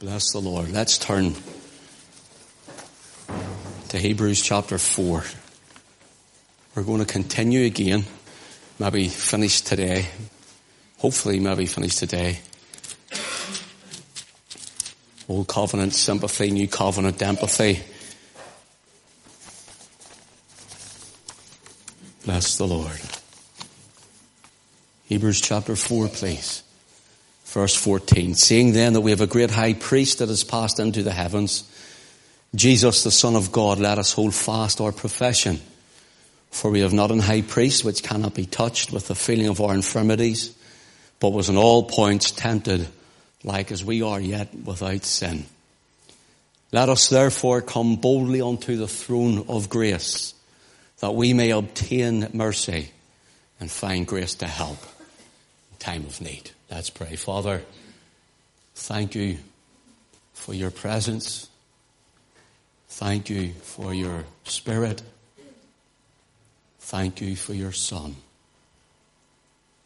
Bless the Lord. Let's turn to Hebrews chapter 4. We're going to continue again, maybe finish today. Hopefully, maybe finish today. Old covenant sympathy, new covenant empathy. Bless the Lord. Hebrews chapter 4, please. Verse 14. Seeing then that we have a great high priest that has passed into the heavens, Jesus the Son of God, let us hold fast our profession. For we have not an high priest which cannot be touched with the feeling of our infirmities, but was in all points tempted like as we are yet without sin. Let us therefore come boldly unto the throne of grace that we may obtain mercy and find grace to help time of need. Let's pray. Father, thank you for your presence. Thank you for your spirit. Thank you for your son.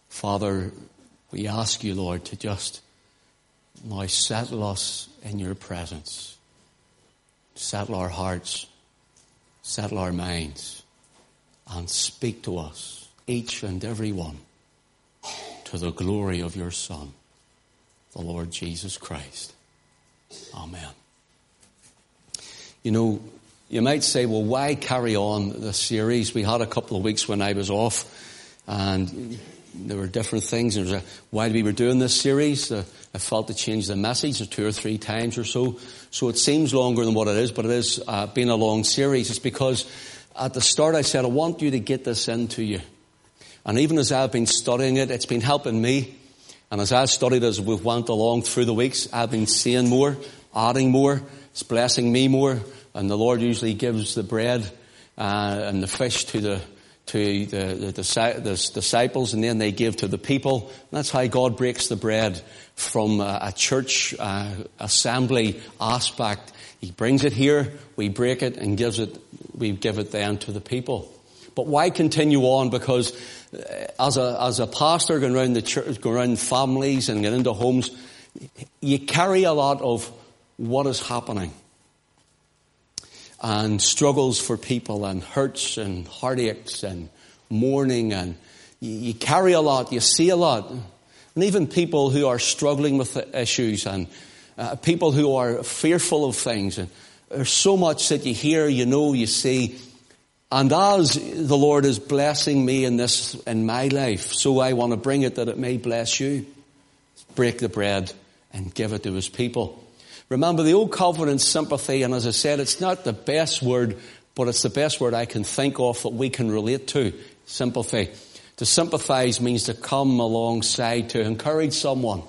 Father, we ask you, Lord, to just now settle us in your presence. Settle our hearts. Settle our minds. And speak to us, each and every one to the glory of your Son, the Lord Jesus Christ. Amen. You know, you might say, well, why carry on the series? We had a couple of weeks when I was off and there were different things. There was a, why we were doing this series. Uh, I felt to change the message two or three times or so. So it seems longer than what it is, but it uh, been a long series. It's because at the start I said, I want you to get this into you. And even as I've been studying it, it's been helping me. And as I've studied as we've went along through the weeks, I've been seeing more, adding more. It's blessing me more. And the Lord usually gives the bread uh, and the fish to the to the, the, the, disciples, and then they give to the people. And that's how God breaks the bread from a, a church uh, assembly aspect. He brings it here, we break it, and gives it. We give it then to the people. But why continue on? Because uh, as a, as a pastor going around the church, going around families and getting into homes, you carry a lot of what is happening. And struggles for people and hurts and heartaches and mourning and you, you carry a lot, you see a lot. And even people who are struggling with issues and uh, people who are fearful of things. And there's so much that you hear, you know, you see. And as the Lord is blessing me in this, in my life, so I want to bring it that it may bless you. Break the bread and give it to his people. Remember the old covenant sympathy, and as I said, it's not the best word, but it's the best word I can think of that we can relate to. Sympathy. To sympathize means to come alongside, to encourage someone.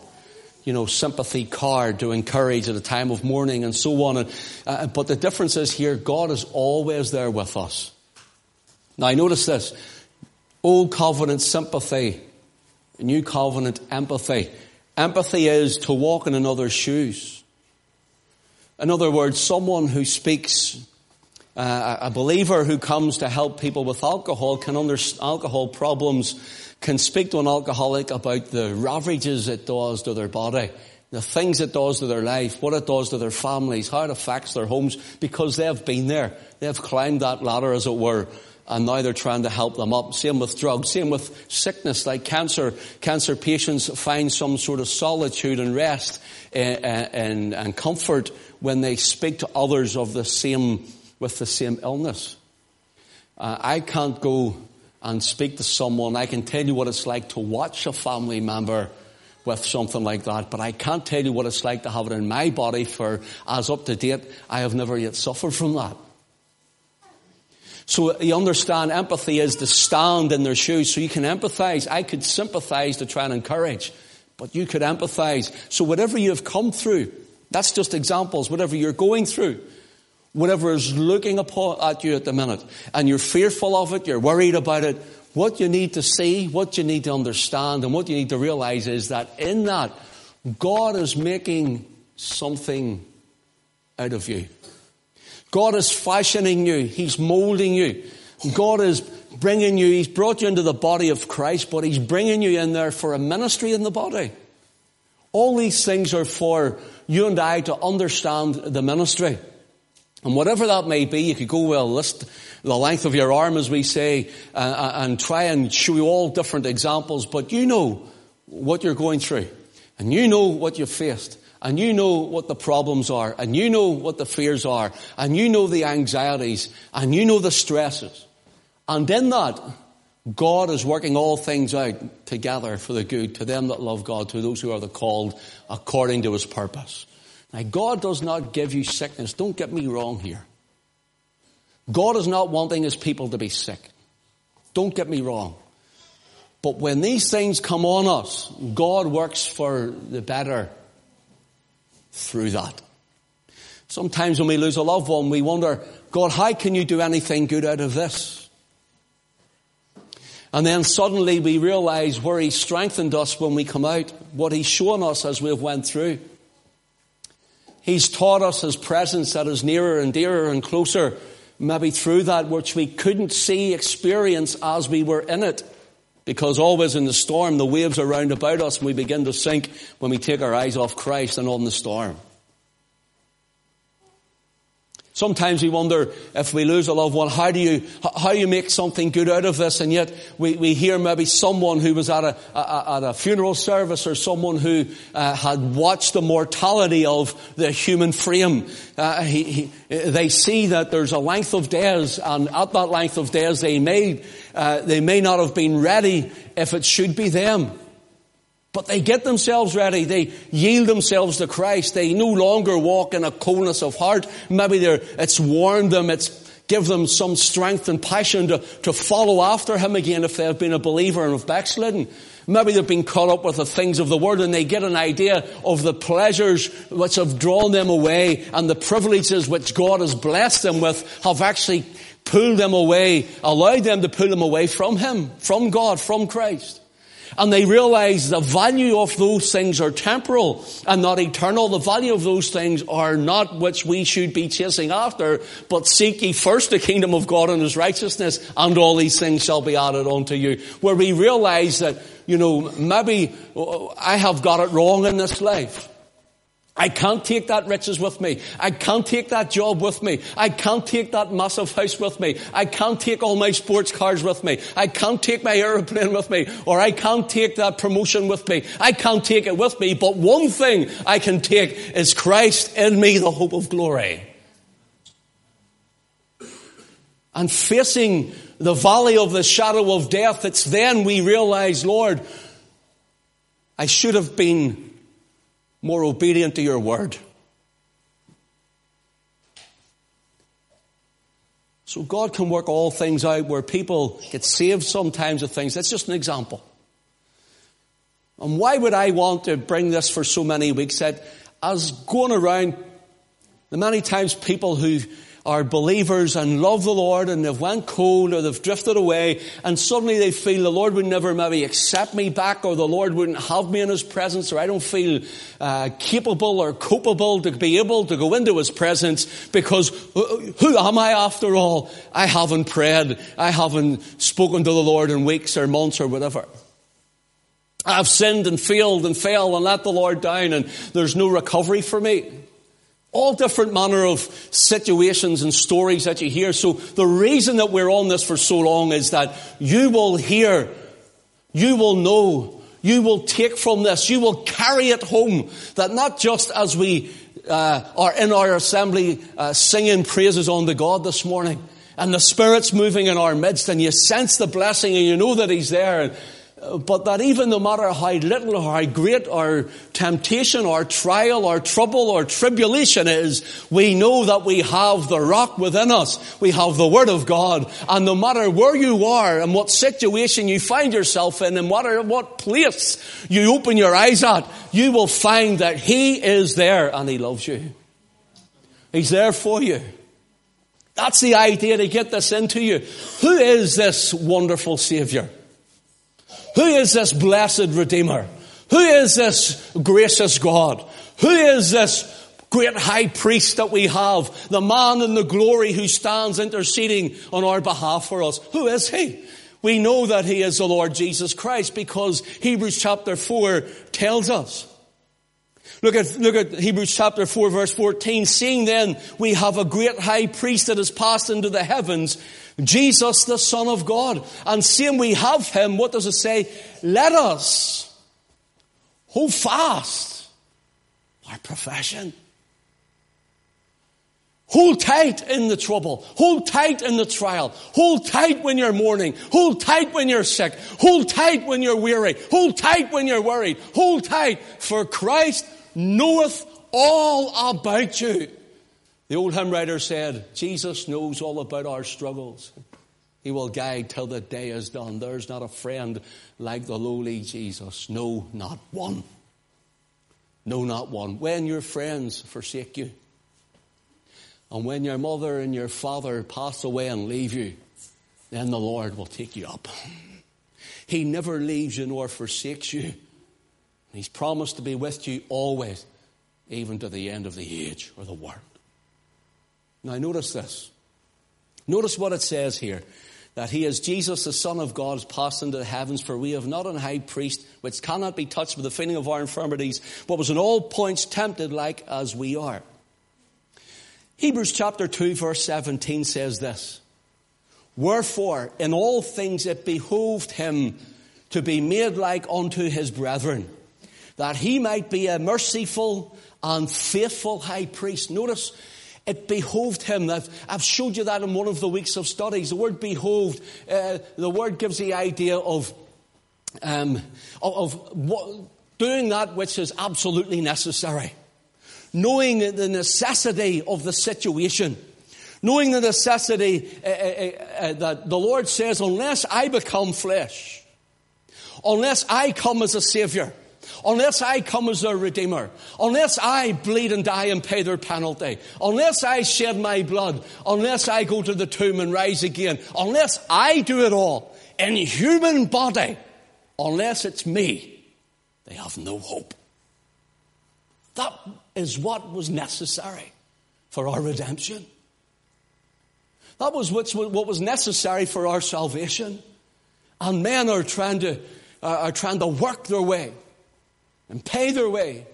You know, sympathy card to encourage at a time of mourning and so on. And, uh, but the difference is here, God is always there with us. Now notice this. Old covenant sympathy, new covenant empathy. Empathy is to walk in another's shoes. In other words, someone who speaks, uh, a believer who comes to help people with alcohol can understand alcohol problems, can speak to an alcoholic about the ravages it does to their body, the things it does to their life, what it does to their families, how it affects their homes, because they've been there. They've climbed that ladder, as it were, and now they're trying to help them up. Same with drugs, same with sickness, like cancer. Cancer patients find some sort of solitude and rest and, eh, eh, and, and comfort when they speak to others of the same, with the same illness. Uh, I can't go and speak to someone. I can tell you what it's like to watch a family member with something like that, but I can't tell you what it's like to have it in my body for, as up to date, I have never yet suffered from that. So you understand empathy is to stand in their shoes. So you can empathize. I could sympathize to try and encourage, but you could empathize. So whatever you have come through, that's just examples. Whatever you're going through, whatever is looking upon at you at the minute, and you're fearful of it, you're worried about it, what you need to see, what you need to understand, and what you need to realize is that in that, God is making something out of you. God is fashioning you. He's molding you. God is bringing you, He's brought you into the body of Christ, but He's bringing you in there for a ministry in the body. All these things are for you and I to understand the ministry. And whatever that may be, you could go, well, list the length of your arm, as we say, uh, uh, and try and show you all different examples, but you know what you're going through. And you know what you've faced. And you know what the problems are. And you know what the fears are. And you know the anxieties. And you know the stresses. And in that, God is working all things out together for the good to them that love God, to those who are the called according to his purpose. Now, God does not give you sickness. Don't get me wrong here. God is not wanting his people to be sick. Don't get me wrong. But when these things come on us, God works for the better through that. Sometimes when we lose a loved one, we wonder, God, how can you do anything good out of this? And then suddenly we realize where He strengthened us when we come out, what He's shown us as we've went through. He's taught us His presence that is nearer and dearer and closer, maybe through that which we couldn't see, experience as we were in it. Because always in the storm, the waves are round about us and we begin to sink when we take our eyes off Christ and on the storm. Sometimes we wonder if we lose a loved one, how do you, how you make something good out of this? And yet we, we hear maybe someone who was at a, a at a funeral service or someone who uh, had watched the mortality of the human frame. Uh, he, he, they see that there's a length of days and at that length of days they may, uh, they may not have been ready if it should be them. But they get themselves ready. They yield themselves to Christ. They no longer walk in a coldness of heart. Maybe it's warned them. It's give them some strength and passion to, to follow after Him again if they have been a believer and have backslidden. Maybe they've been caught up with the things of the world and they get an idea of the pleasures which have drawn them away and the privileges which God has blessed them with have actually pulled them away, allowed them to pull them away from Him, from God, from Christ. And they realize the value of those things are temporal and not eternal. The value of those things are not which we should be chasing after, but seek ye first the kingdom of God and his righteousness, and all these things shall be added unto you. Where we realize that, you know, maybe I have got it wrong in this life. I can't take that riches with me. I can't take that job with me. I can't take that massive house with me. I can't take all my sports cars with me. I can't take my aeroplane with me. Or I can't take that promotion with me. I can't take it with me. But one thing I can take is Christ in me, the hope of glory. And facing the valley of the shadow of death, it's then we realize, Lord, I should have been more obedient to your word. So God can work all things out where people get saved sometimes of things. That's just an example. And why would I want to bring this for so many weeks? That as going around, the many times people who are believers and love the Lord and they've went cold or they've drifted away and suddenly they feel the Lord would never maybe accept me back or the Lord wouldn't have me in His presence or I don't feel uh, capable or capable to be able to go into His presence because who am I after all? I haven't prayed. I haven't spoken to the Lord in weeks or months or whatever. I've sinned and failed and failed and let the Lord down and there's no recovery for me. All different manner of situations and stories that you hear. So the reason that we're on this for so long is that you will hear, you will know, you will take from this, you will carry it home. That not just as we uh, are in our assembly uh, singing praises on unto God this morning, and the Spirit's moving in our midst, and you sense the blessing, and you know that He's there, and but that even no matter how little or how great our temptation or trial or trouble or tribulation is, we know that we have the rock within us. We have the Word of God. And no matter where you are and what situation you find yourself in and what, what place you open your eyes at, you will find that He is there and He loves you. He's there for you. That's the idea to get this into you. Who is this wonderful Savior? Who is this blessed Redeemer? Who is this gracious God? Who is this great high priest that we have? The man in the glory who stands interceding on our behalf for us. Who is he? We know that he is the Lord Jesus Christ because Hebrews chapter 4 tells us. Look at, look at Hebrews chapter 4 verse 14. Seeing then we have a great high priest that has passed into the heavens, Jesus the Son of God. And seeing we have him, what does it say? Let us hold fast our profession. Hold tight in the trouble. Hold tight in the trial. Hold tight when you're mourning. Hold tight when you're sick. Hold tight when you're weary. Hold tight when you're worried. Hold tight, for Christ knoweth all about you. The old hymn writer said, Jesus knows all about our struggles. He will guide till the day is done. There's not a friend like the lowly Jesus. No, not one. No, not one. When your friends forsake you, and when your mother and your father pass away and leave you, then the Lord will take you up. He never leaves you nor forsakes you. He's promised to be with you always, even to the end of the age or the world. Now, notice this. Notice what it says here that he is Jesus, the Son of God, passed into the heavens, for we have not an high priest which cannot be touched with the feeling of our infirmities, but was in all points tempted like as we are. Hebrews chapter 2 verse 17 says this, Wherefore in all things it behoved him to be made like unto his brethren, that he might be a merciful and faithful high priest. Notice, it behoved him. I've, I've showed you that in one of the weeks of studies. The word behoved, uh, the word gives the idea of, um, of, of what, doing that which is absolutely necessary knowing the necessity of the situation, knowing the necessity uh, uh, uh, that the Lord says, unless I become flesh, unless I come as a savior, unless I come as a redeemer, unless I bleed and die and pay their penalty, unless I shed my blood, unless I go to the tomb and rise again, unless I do it all in human body, unless it's me, they have no hope. That is what was necessary for our redemption. That was what was necessary for our salvation. And men are trying to, uh, are trying to work their way and pay their way.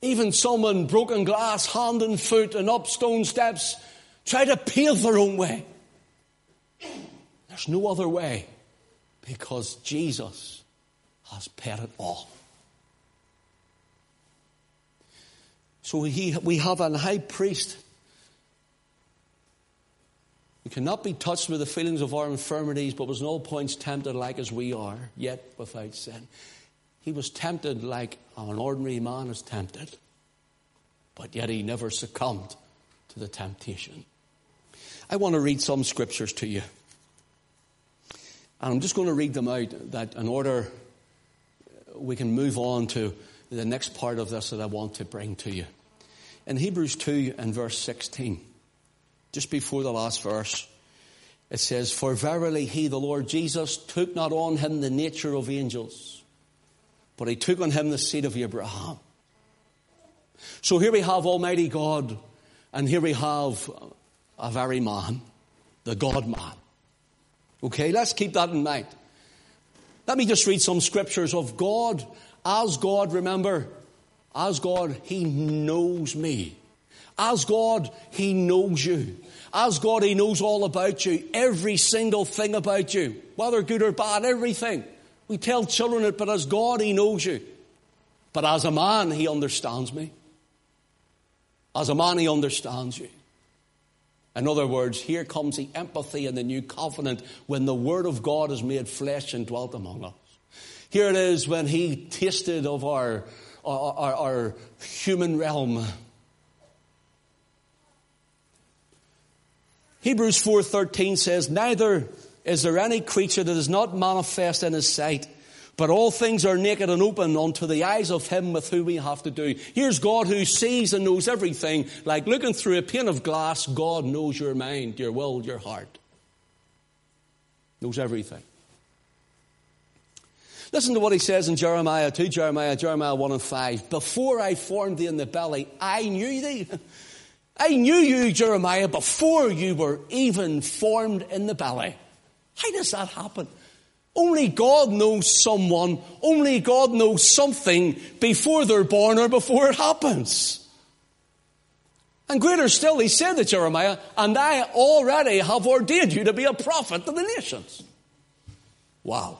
Even some in broken glass, hand and foot, and up stone steps, try to pave their own way. There's no other way because Jesus has paid it all. So he, we have a high priest who cannot be touched with the feelings of our infirmities, but was in all points tempted like as we are, yet without sin. He was tempted like an ordinary man is tempted, but yet he never succumbed to the temptation. I want to read some scriptures to you. And I'm just going to read them out that in order uh, we can move on to the next part of this that I want to bring to you. In Hebrews 2 and verse 16, just before the last verse, it says, For verily he, the Lord Jesus, took not on him the nature of angels, but he took on him the seed of Abraham. So here we have Almighty God, and here we have a very man, the God man. Okay, let's keep that in mind. Let me just read some scriptures of God as God, remember, as God, He knows me. As God, He knows you. As God, He knows all about you. Every single thing about you. Whether good or bad, everything. We tell children it, but as God, He knows you. But as a man, He understands me. As a man, He understands you. In other words, here comes the empathy in the new covenant when the Word of God is made flesh and dwelt among us. Here it is when He tasted of our, our, our, our human realm. Hebrews 4:13 says, "Neither is there any creature that is not manifest in his sight, but all things are naked and open unto the eyes of him with whom we have to do." Here's God who sees and knows everything, like looking through a pane of glass, God knows your mind, your will, your heart. Knows everything. Listen to what he says in Jeremiah 2, Jeremiah, Jeremiah 1 and 5. Before I formed thee in the belly, I knew thee. I knew you, Jeremiah, before you were even formed in the belly. How does that happen? Only God knows someone, only God knows something before they're born or before it happens. And greater still, he said to Jeremiah, and I already have ordained you to be a prophet to the nations. Wow.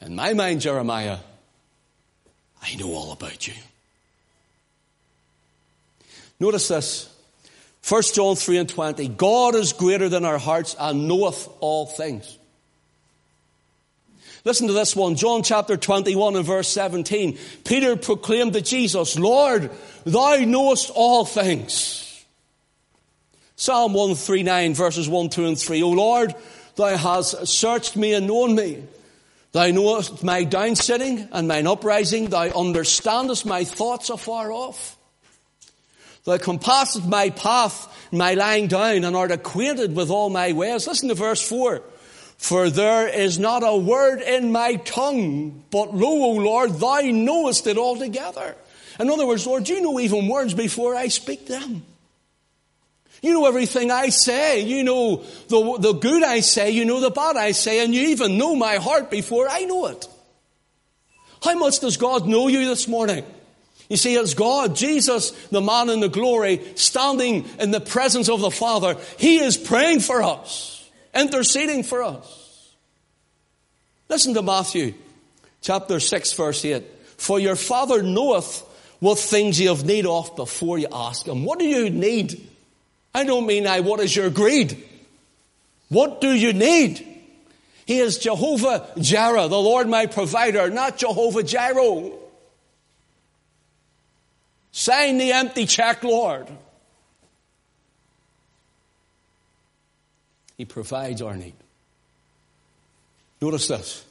In my mind, Jeremiah, I know all about you. Notice this. 1 John 3 and 20. God is greater than our hearts and knoweth all things. Listen to this one. John chapter 21 and verse 17. Peter proclaimed to Jesus, Lord, thou knowest all things. Psalm 139 verses 1, 2 and 3. O Lord, thou hast searched me and known me. Thou knowest my downsitting and mine uprising. Thou understandest my thoughts afar off. Thou compassest my path, my lying down, and art acquainted with all my ways. Listen to verse 4. For there is not a word in my tongue, but lo, O Lord, thou knowest it altogether. In other words, Lord, you know even words before I speak them. You know everything I say. You know the, the good I say. You know the bad I say. And you even know my heart before I know it. How much does God know you this morning? You see, as God, Jesus, the man in the glory, standing in the presence of the Father. He is praying for us, interceding for us. Listen to Matthew chapter 6 verse 8. For your Father knoweth what things you have need of before you ask Him. What do you need? I don't mean I, what is your greed? What do you need? He is Jehovah Jireh, the Lord my provider, not Jehovah Jireh. Sign the empty check, Lord. He provides our need. Notice this.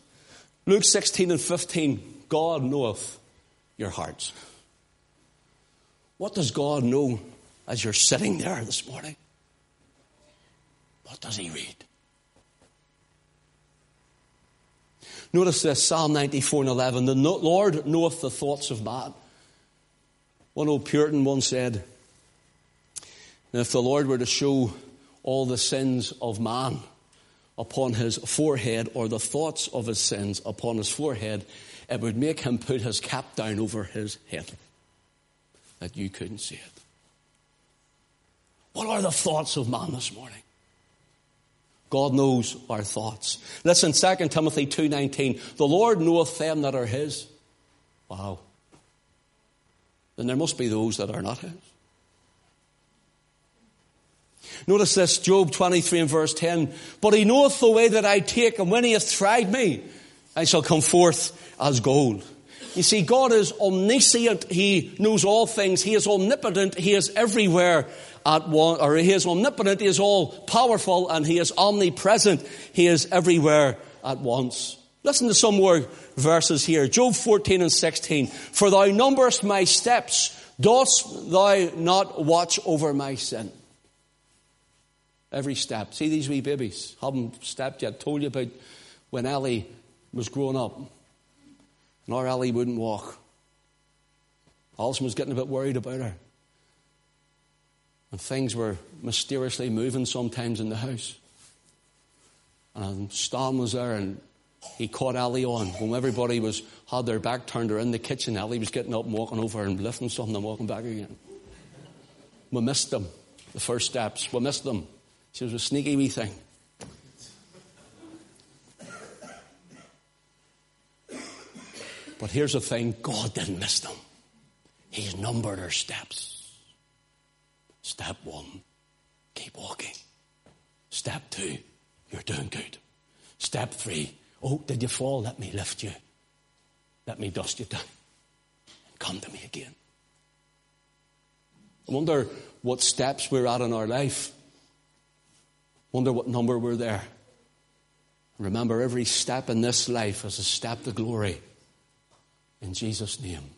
Luke 16 and 15. God knoweth your hearts. What does God know as you're sitting there this morning? What does he read? Notice this Psalm 94 and 11. The Lord knoweth the thoughts of man one old Puritan once said, if the Lord were to show all the sins of man upon his forehead or the thoughts of his sins upon his forehead, it would make him put his cap down over his head that you couldn't see it. What are the thoughts of man this morning? God knows our thoughts. Listen, 2 Timothy 2.19, the Lord knoweth them that are his. Wow then there must be those that are not his. Notice this, Job 23 and verse 10. But he knoweth the way that I take, and when he hath tried me, I shall come forth as gold. You see, God is omniscient. He knows all things. He is omnipotent. He is everywhere at one, or he is omnipotent. He is all powerful and he is omnipresent. He is everywhere at once. Listen to some more verses here. Job 14 and 16. For thou numberest my steps, dost thou not watch over my sin? Every step. See these wee babies? Haven't stepped yet. Told you about when Ellie was growing up. And our Ellie wouldn't walk. Alison was getting a bit worried about her. And things were mysteriously moving sometimes in the house. And Stan was there and he caught Ali on when everybody was had their back turned around in the kitchen. Ali was getting up and walking over and lifting something and walking back again. We missed them, the first steps. We missed them. She was a sneaky wee thing. But here's the thing God didn't miss them. He's numbered her steps. Step one, keep walking. Step two, you're doing good. Step three, Oh, did you fall? Let me lift you. Let me dust you down. And come to me again. I wonder what steps we're at in our life. Wonder what number we're there. Remember, every step in this life is a step to glory. In Jesus' name.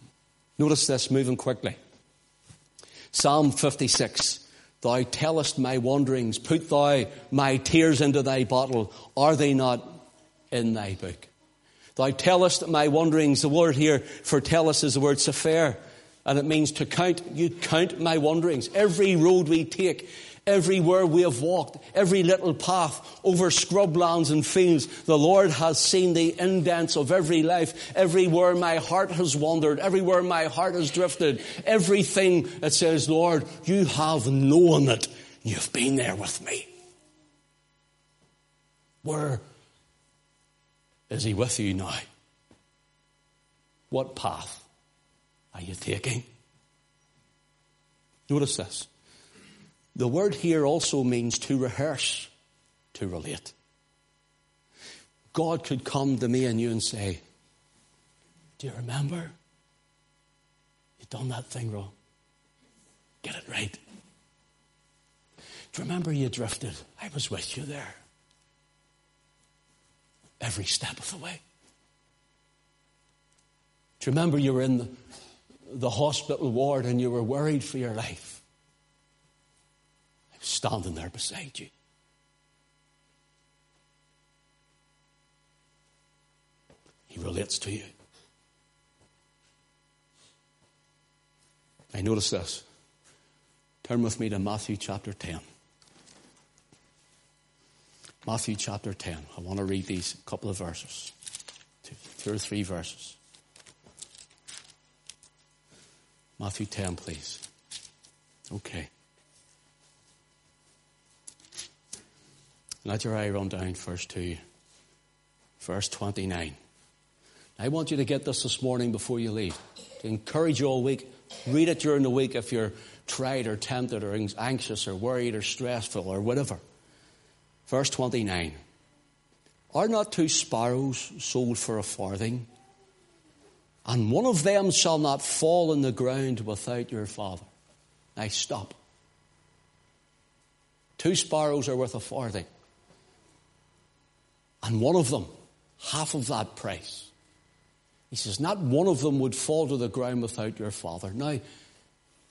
Notice this moving quickly. Psalm 56. Thou tellest my wanderings, put thou my tears into thy bottle. Are they not in thy book. Thou tellest my wanderings. The word here for tell us is the word sefer, and it means to count. You count my wanderings. Every road we take Everywhere we have walked, every little path over scrublands and fields, the Lord has seen the indents of every life. Everywhere my heart has wandered, everywhere my heart has drifted, everything that says, Lord, you have known it. You've been there with me. Where is He with you now? What path are you taking? Notice this. The word here also means to rehearse, to relate. God could come to me and you and say, Do you remember? You've done that thing wrong. Get it right. Do you remember you drifted? I was with you there. Every step of the way. Do you remember you were in the, the hospital ward and you were worried for your life? I was standing there beside you. He relates to you. I notice this. Turn with me to Matthew chapter 10. Matthew chapter 10. I want to read these couple of verses, two, two or three verses. Matthew 10, please. Okay. Let your eye run down first to verse 29. I want you to get this this morning before you leave. To encourage you all week. Read it during the week if you're tried or tempted or anxious or worried or stressful or whatever. Verse 29. Are not two sparrows sold for a farthing? and one of them shall not fall in the ground without your father. Now stop. Two sparrows are worth a farthing. And one of them, half of that price. He says, not one of them would fall to the ground without your father. Now,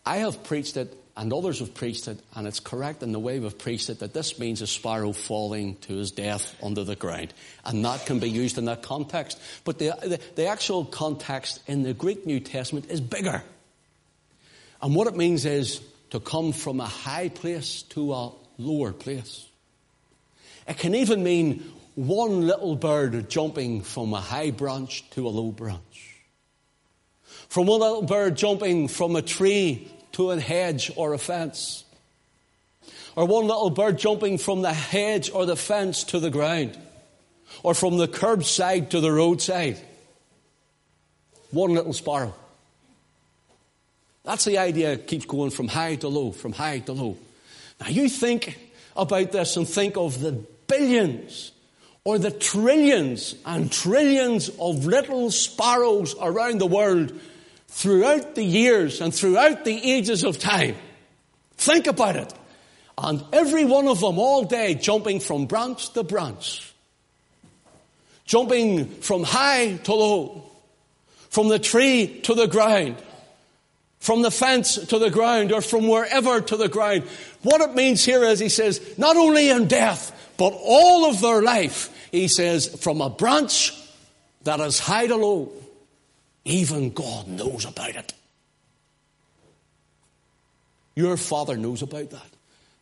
I have preached it and others have preached it, and it's correct in the way we've preached it that this means a sparrow falling to his death under the ground. And that can be used in that context. But the, the, the actual context in the Greek New Testament is bigger. And what it means is to come from a high place to a lower place. It can even mean one little bird jumping from a high branch to a low branch. From one little bird jumping from a tree to a hedge or a fence. Or one little bird jumping from the hedge or the fence to the ground. Or from the curbside to the roadside. One little sparrow. That's the idea. It keeps going from high to low, from high to low. Now you think about this and think of the billions or the trillions and trillions of little sparrows around the world throughout the years and throughout the ages of time. Think about it. And every one of them all day jumping from branch to branch. Jumping from high to low. From the tree to the ground. From the fence to the ground or from wherever to the ground. What it means here is he says, not only in death, but all of their life, he says, from a branch that is high to low even God knows about it. Your Father knows about that.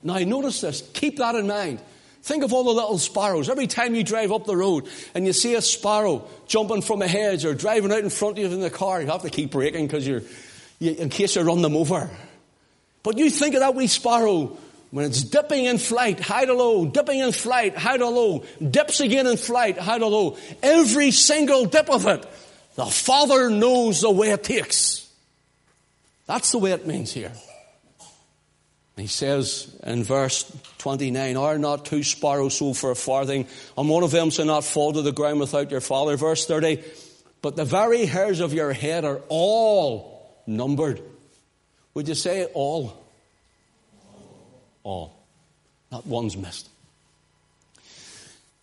Now, notice this. Keep that in mind. Think of all the little sparrows. Every time you drive up the road and you see a sparrow jumping from a hedge or driving out in front of you in the car, you have to keep braking because you're, you, in case you run them over. But you think of that wee sparrow when it's dipping in flight, high to low, dipping in flight, high to low, dips again in flight, high to low. Every single dip of it the Father knows the way it takes. That's the way it means here. He says in verse 29, Are not two sparrows sold for a farthing, and one of them shall not fall to the ground without your Father? Verse 30, But the very hairs of your head are all numbered. Would you say all? All. Not one's missed.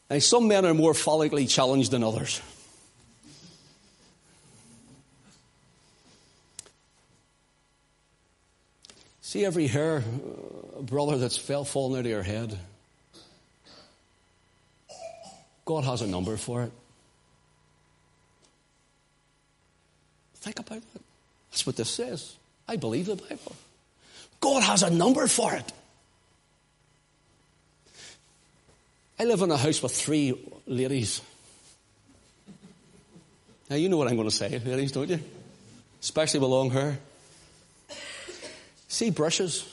Now, some men are more follically challenged than others. See every hair, uh, brother, that's fell falling out of your head? God has a number for it. Think about it. That's what this says. I believe the Bible. God has a number for it. I live in a house with three ladies. Now, you know what I'm going to say, ladies, don't you? Especially with long hair. See brushes?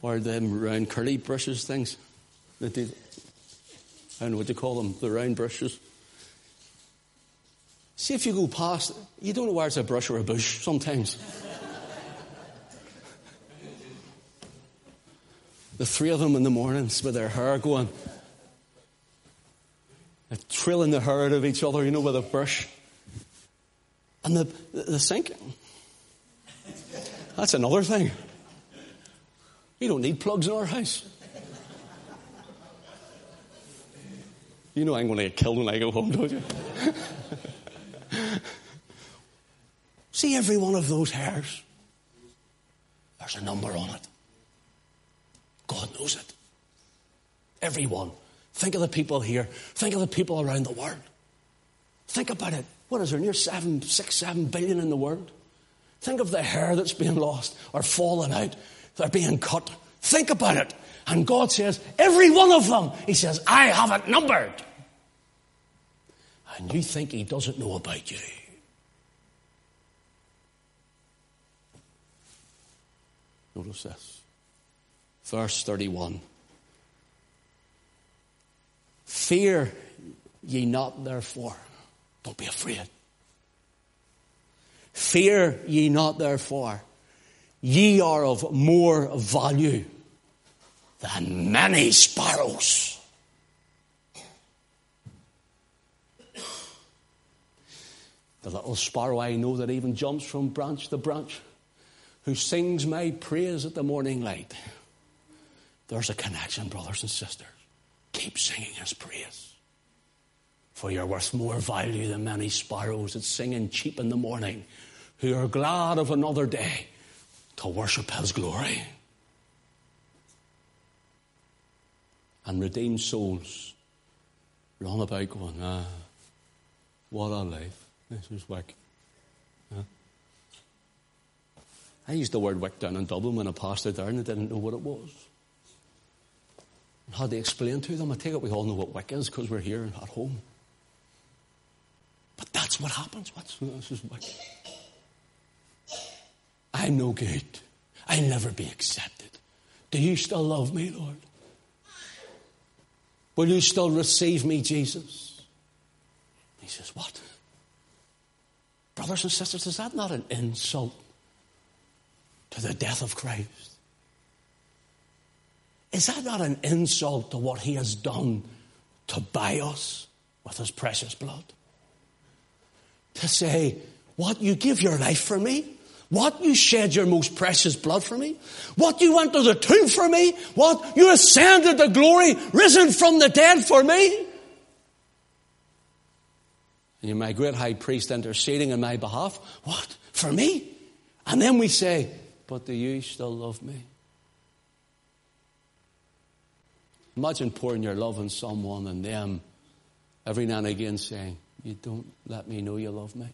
Or them round curly brushes things? that they, I don't know what you call them, the round brushes. See if you go past, you don't know where it's a brush or a bush sometimes. the three of them in the mornings with their hair going, trilling the hair out of each other, you know, with a brush. And the, the sink. That's another thing. We don't need plugs in our house. You know I'm going to get killed when I go home, don't you? See every one of those hairs? There's a number on it. God knows it. Everyone. Think of the people here. Think of the people around the world. Think about it. What is there, near seven, six, seven billion in the world? Think of the hair that's being lost or falling out. They're being cut. Think about it. And God says, every one of them, He says, I have it numbered. And you think He doesn't know about you. Notice this. Verse 31. Fear ye not, therefore. Don't be afraid. Fear ye not, therefore. Ye are of more value than many sparrows. The little sparrow I know that even jumps from branch to branch, who sings my praise at the morning light. There's a connection, brothers and sisters. Keep singing his praise. For you're worth more value than many sparrows that sing in cheap in the morning, who are glad of another day to worship his glory. And redeemed souls run about going, ah, what a life. This is wick. Huh? I used the word wick down in Dublin when I passed it down and didn't know what it was. And had to explain to them. I take it we all know what wick is because we're here at home. But that's what happens. What's this is. I'm no good. I'll never be accepted. Do you still love me, Lord? Will you still receive me, Jesus? He says, What? Brothers and sisters, is that not an insult to the death of Christ? Is that not an insult to what he has done to buy us with his precious blood? To say, What, you give your life for me? What, you shed your most precious blood for me? What, you went to the tomb for me? What, you ascended to glory, risen from the dead for me? And you're my great high priest interceding on my behalf. What? For me? And then we say, but do you still love me? Imagine pouring your love on someone and them every now and again saying, You don't let me know you love me.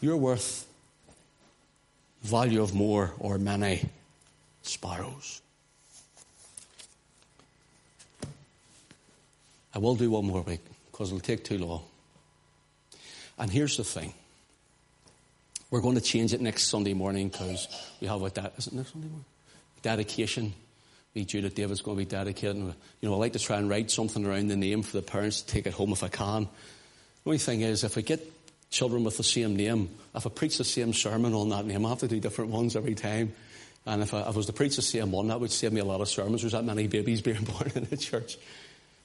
You're worth value of more or many sparrows. I will do one more week because it'll take too long. And here's the thing. We're going to change it next Sunday morning because we have a de- is next Sunday morning? dedication. Me, Judith David's going to be dedicated. And, you know, I like to try and write something around the name for the parents to take it home if I can. The only thing is, if I get children with the same name. If I preach the same sermon on that name, I have to do different ones every time. And if I, if I was to preach the same one, that would save me a lot of sermons. There's that many babies being born in the church.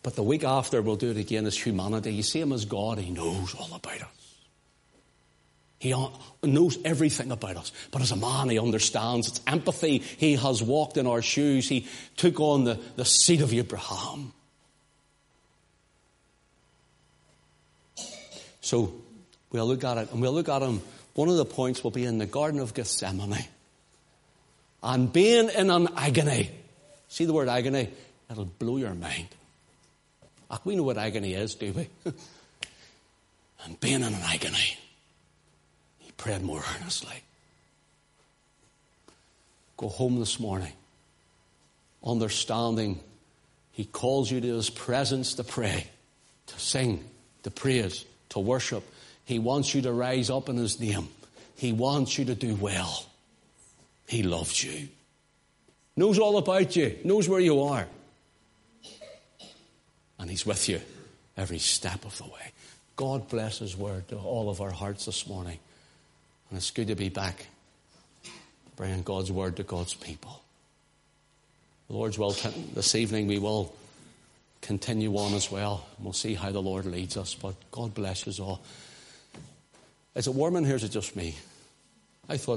But the week after, we'll do it again as humanity. You see him as God, he knows all about us. He knows everything about us. But as a man, he understands. It's empathy. He has walked in our shoes. He took on the, the seat of Abraham. So We'll look at it and we'll look at him. One of the points will be in the Garden of Gethsemane. And being in an agony. See the word agony? It'll blow your mind. Like we know what agony is, do we? and being in an agony, prayed more earnestly. Go home this morning, understanding He calls you to His presence to pray, to sing, to praise, to worship. He wants you to rise up in His name. He wants you to do well. He loves you. Knows all about you. Knows where you are. And He's with you every step of the way. God bless His word to all of our hearts this morning. And it's good to be back bringing God's word to God's people. The Lord's will, this evening we will continue on as well. We'll see how the Lord leads us. But God bless us all. Is it warm in here? Is it just me? I thought.